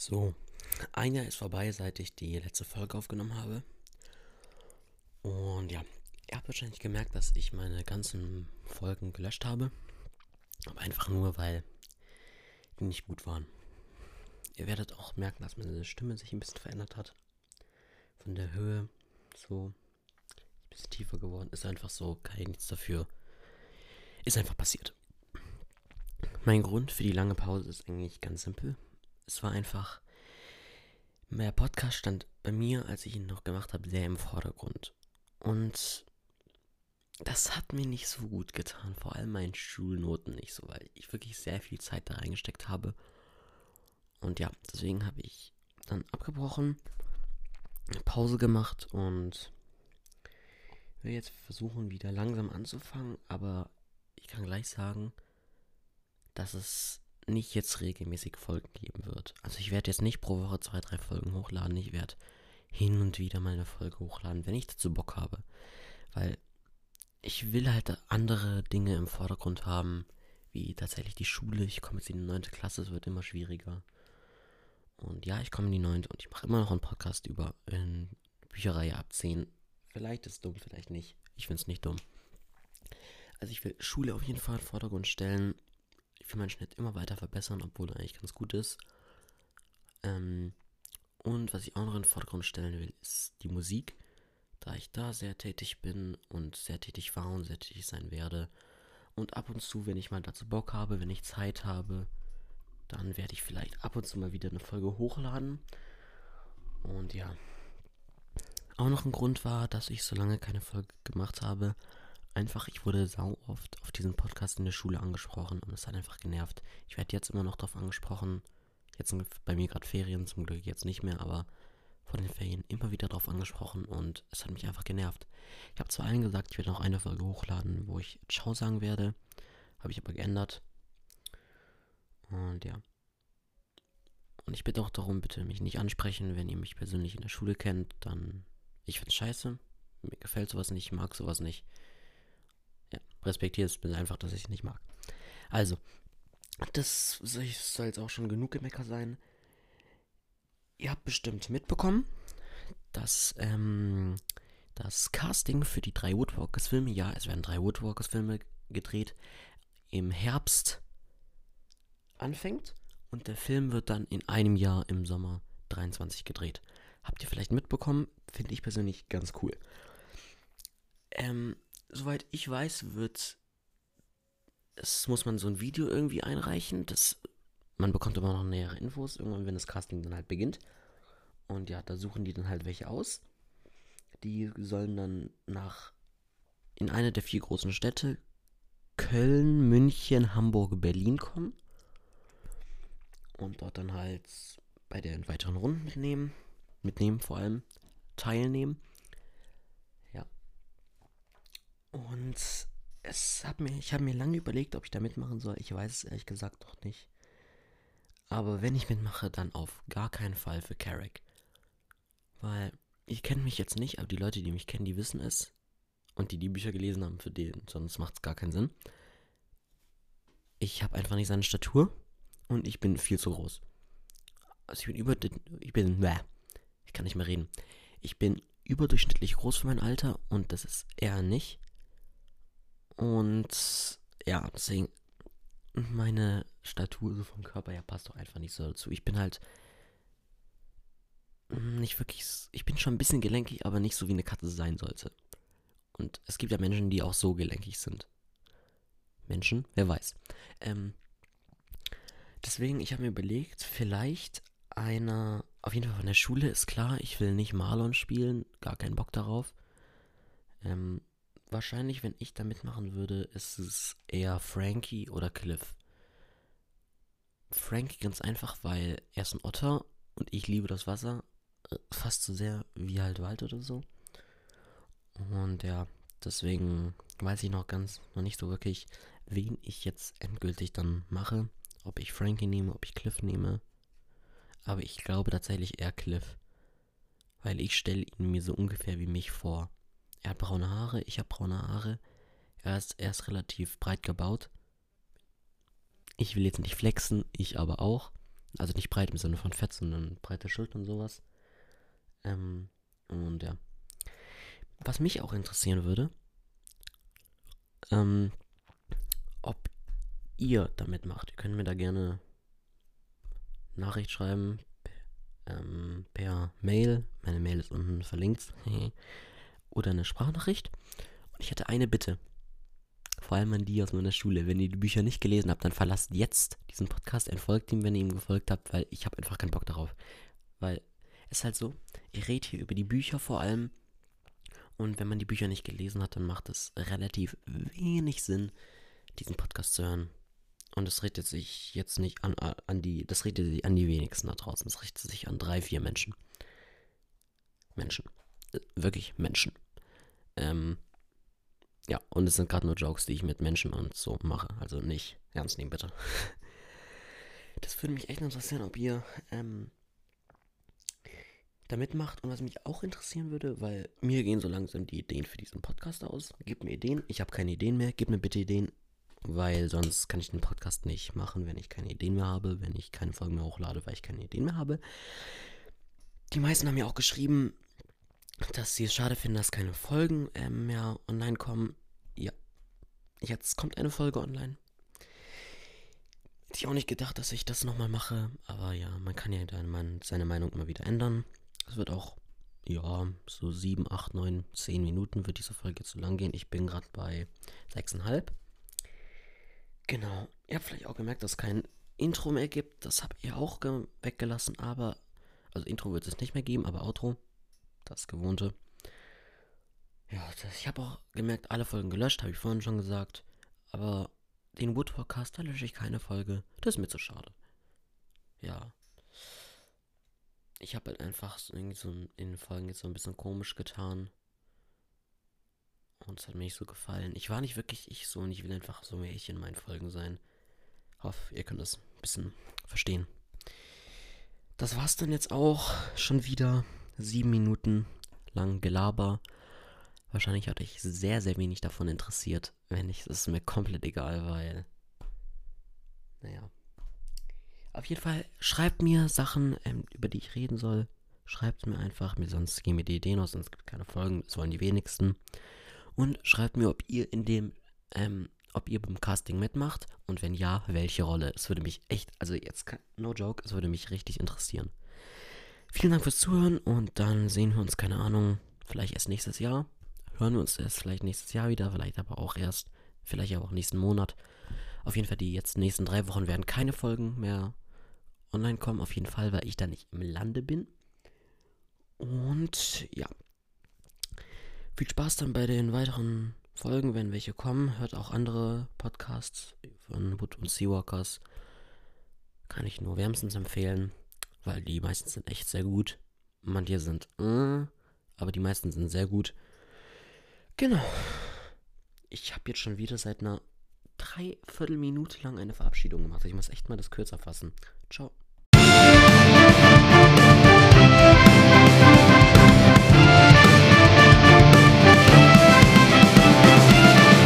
So, ein Jahr ist vorbei, seit ich die letzte Folge aufgenommen habe. Und ja, ihr habt wahrscheinlich gemerkt, dass ich meine ganzen Folgen gelöscht habe. Aber einfach nur, weil die nicht gut waren. Ihr werdet auch merken, dass meine Stimme sich ein bisschen verändert hat. Von der Höhe so ein bisschen tiefer geworden. Ist einfach so, ich nichts dafür. Ist einfach passiert. Mein Grund für die lange Pause ist eigentlich ganz simpel. Es war einfach, der Podcast stand bei mir, als ich ihn noch gemacht habe, sehr im Vordergrund. Und das hat mir nicht so gut getan, vor allem meinen Schulnoten nicht so, weil ich wirklich sehr viel Zeit da reingesteckt habe. Und ja, deswegen habe ich dann abgebrochen, eine Pause gemacht und will jetzt versuchen, wieder langsam anzufangen, aber ich kann gleich sagen, dass es nicht jetzt regelmäßig Folgen geben wird. Also ich werde jetzt nicht pro Woche zwei, drei Folgen hochladen. Ich werde hin und wieder mal eine Folge hochladen, wenn ich dazu Bock habe. Weil ich will halt andere Dinge im Vordergrund haben, wie tatsächlich die Schule. Ich komme jetzt in die neunte Klasse, es wird immer schwieriger. Und ja, ich komme in die neunte und ich mache immer noch einen Podcast über in Bücherreihe ab 10. Vielleicht ist es dumm, vielleicht nicht. Ich finde es nicht dumm. Also ich will Schule auf jeden Fall in den Vordergrund stellen will meinen Schnitt immer weiter verbessern, obwohl er eigentlich ganz gut ist. Ähm, und was ich auch noch in den Vordergrund stellen will, ist die Musik. Da ich da sehr tätig bin und sehr tätig war und sehr tätig sein werde. Und ab und zu, wenn ich mal dazu Bock habe, wenn ich Zeit habe, dann werde ich vielleicht ab und zu mal wieder eine Folge hochladen. Und ja. Auch noch ein Grund war, dass ich so lange keine Folge gemacht habe, einfach, ich wurde sau oft auf diesen Podcast in der Schule angesprochen und es hat einfach genervt. Ich werde jetzt immer noch darauf angesprochen. Jetzt sind bei mir gerade Ferien, zum Glück jetzt nicht mehr, aber vor den Ferien immer wieder darauf angesprochen und es hat mich einfach genervt. Ich habe zu allen gesagt, ich werde noch eine Folge hochladen, wo ich Ciao sagen werde. Habe ich aber geändert. Und ja. Und ich bitte auch darum, bitte mich nicht ansprechen, wenn ihr mich persönlich in der Schule kennt, dann ich find's scheiße. Mir gefällt sowas nicht, ich mag sowas nicht respektiere es einfach, dass ich es nicht mag. Also, das soll jetzt auch schon genug Gemecker sein. Ihr habt bestimmt mitbekommen, dass ähm, das Casting für die drei Woodwalkers-Filme, ja, es werden drei Woodwalkers-Filme gedreht, im Herbst anfängt und der Film wird dann in einem Jahr im Sommer 23 gedreht. Habt ihr vielleicht mitbekommen? Finde ich persönlich ganz cool. Ähm, soweit ich weiß, wird es muss man so ein Video irgendwie einreichen. Das, man bekommt immer noch nähere Infos, irgendwann, wenn das Casting dann halt beginnt. Und ja, da suchen die dann halt welche aus. Die sollen dann nach in eine der vier großen Städte Köln, München, Hamburg, Berlin kommen. Und dort dann halt bei den weiteren Runden mitnehmen. Mitnehmen vor allem. Teilnehmen. Und es hat mir, ich habe mir lange überlegt, ob ich da mitmachen soll. Ich weiß es ehrlich gesagt doch nicht. Aber wenn ich mitmache, dann auf gar keinen Fall für Carrick. Weil, ihr kennt mich jetzt nicht, aber die Leute, die mich kennen, die wissen es. Und die die Bücher gelesen haben, für den, sonst macht es gar keinen Sinn. Ich habe einfach nicht seine Statur und ich bin viel zu groß. Also ich bin über, ich bin, bäh, ich kann nicht mehr reden. Ich bin überdurchschnittlich groß für mein Alter und das ist er nicht. Und ja, deswegen, meine Statur so vom Körper her passt doch einfach nicht so dazu. Ich bin halt nicht wirklich, ich bin schon ein bisschen gelenkig, aber nicht so wie eine Katze sein sollte. Und es gibt ja Menschen, die auch so gelenkig sind. Menschen, wer weiß. Ähm, deswegen, ich habe mir überlegt, vielleicht einer, auf jeden Fall von der Schule ist klar, ich will nicht Marlon spielen, gar keinen Bock darauf. Ähm, wahrscheinlich, wenn ich da mitmachen würde, ist es eher Frankie oder Cliff. Frankie ganz einfach, weil er ist ein Otter und ich liebe das Wasser äh, fast so sehr wie halt Wald oder so. Und ja, deswegen weiß ich noch ganz, noch nicht so wirklich, wen ich jetzt endgültig dann mache. Ob ich Frankie nehme, ob ich Cliff nehme. Aber ich glaube tatsächlich eher Cliff. Weil ich stelle ihn mir so ungefähr wie mich vor. Er hat braune Haare, ich habe braune Haare. Er ist, er ist relativ breit gebaut. Ich will jetzt nicht flexen, ich aber auch. Also nicht breit im Sinne von fett, sondern breite Schultern und sowas. Ähm, und ja. Was mich auch interessieren würde, ähm, ob ihr damit macht. Ihr könnt mir da gerne Nachricht schreiben ähm, per Mail. Meine Mail ist unten verlinkt. Oder eine Sprachnachricht. Und ich hätte eine Bitte. Vor allem an die aus meiner Schule. Wenn ihr die Bücher nicht gelesen habt, dann verlasst jetzt diesen Podcast, entfolgt ihm, wenn ihr ihm gefolgt habt, weil ich habe einfach keinen Bock darauf. Weil es ist halt so, ihr redet hier über die Bücher vor allem. Und wenn man die Bücher nicht gelesen hat, dann macht es relativ wenig Sinn, diesen Podcast zu hören. Und es richtet sich jetzt nicht an, an die, das richtet sich an die wenigsten da draußen. Es richtet sich an drei, vier Menschen. Menschen. Wirklich Menschen. Ähm, ja, und es sind gerade nur Jokes, die ich mit Menschen und so mache. Also nicht ernst nehmen, bitte. Das würde mich echt interessieren, ob ihr ähm, da mitmacht. Und was mich auch interessieren würde, weil mir gehen so langsam die Ideen für diesen Podcast aus. Gebt mir Ideen. Ich habe keine Ideen mehr. Gebt mir bitte Ideen weil sonst kann ich den Podcast nicht machen, wenn ich keine Ideen mehr habe, wenn ich keine Folgen mehr hochlade, weil ich keine Ideen mehr habe. Die meisten haben ja auch geschrieben, dass sie es schade finden, dass keine Folgen äh, mehr online kommen. Ja, jetzt kommt eine Folge online. Hätte ich auch nicht gedacht, dass ich das nochmal mache, aber ja, man kann ja seine Meinung immer wieder ändern. Es wird auch, ja, so 7, 8, 9, 10 Minuten wird diese Folge zu lang gehen. Ich bin gerade bei 6,5. Genau. Ihr habt vielleicht auch gemerkt, dass es kein Intro mehr gibt. Das habt ihr auch weggelassen, aber. Also Intro wird es nicht mehr geben, aber Outro. Das gewohnte. Ja, das, ich habe auch gemerkt, alle Folgen gelöscht, habe ich vorhin schon gesagt. Aber den Wood Podcast, da lösche ich keine Folge. Das ist mir zu schade. Ja. Ich habe halt einfach so, irgendwie so in den Folgen jetzt so ein bisschen komisch getan. Und es hat mir nicht so gefallen. Ich war nicht wirklich ich so und ich will einfach so mehr ich in meinen Folgen sein. Hoffe, ihr könnt das ein bisschen verstehen. Das war's dann jetzt auch. Schon wieder sieben Minuten lang Gelaber. Wahrscheinlich hatte ich sehr, sehr wenig davon interessiert. Wenn nicht, ist es mir komplett egal, weil. Naja. Auf jeden Fall schreibt mir Sachen, ähm, über die ich reden soll. Schreibt mir einfach, mir sonst gehen mir die Ideen aus, sonst gibt es keine Folgen. Das wollen die wenigsten. Und schreibt mir, ob ihr in dem, ähm, ob ihr beim Casting mitmacht und wenn ja, welche Rolle. Es würde mich echt, also jetzt, no joke, es würde mich richtig interessieren. Vielen Dank fürs Zuhören und dann sehen wir uns, keine Ahnung, vielleicht erst nächstes Jahr. Hören wir uns erst vielleicht nächstes Jahr wieder, vielleicht aber auch erst, vielleicht aber auch nächsten Monat. Auf jeden Fall, die jetzt nächsten drei Wochen werden keine Folgen mehr online kommen. Auf jeden Fall, weil ich da nicht im Lande bin. Und ja, viel Spaß dann bei den weiteren Folgen, wenn welche kommen. Hört auch andere Podcasts von Wood und Seawalkers. Kann ich nur wärmstens empfehlen, weil die meisten sind echt sehr gut. Manche sind, äh, aber die meisten sind sehr gut. Genau. Ich habe jetzt schon wieder seit einer Dreiviertelminute lang eine Verabschiedung gemacht. Ich muss echt mal das kürzer fassen. Ciao.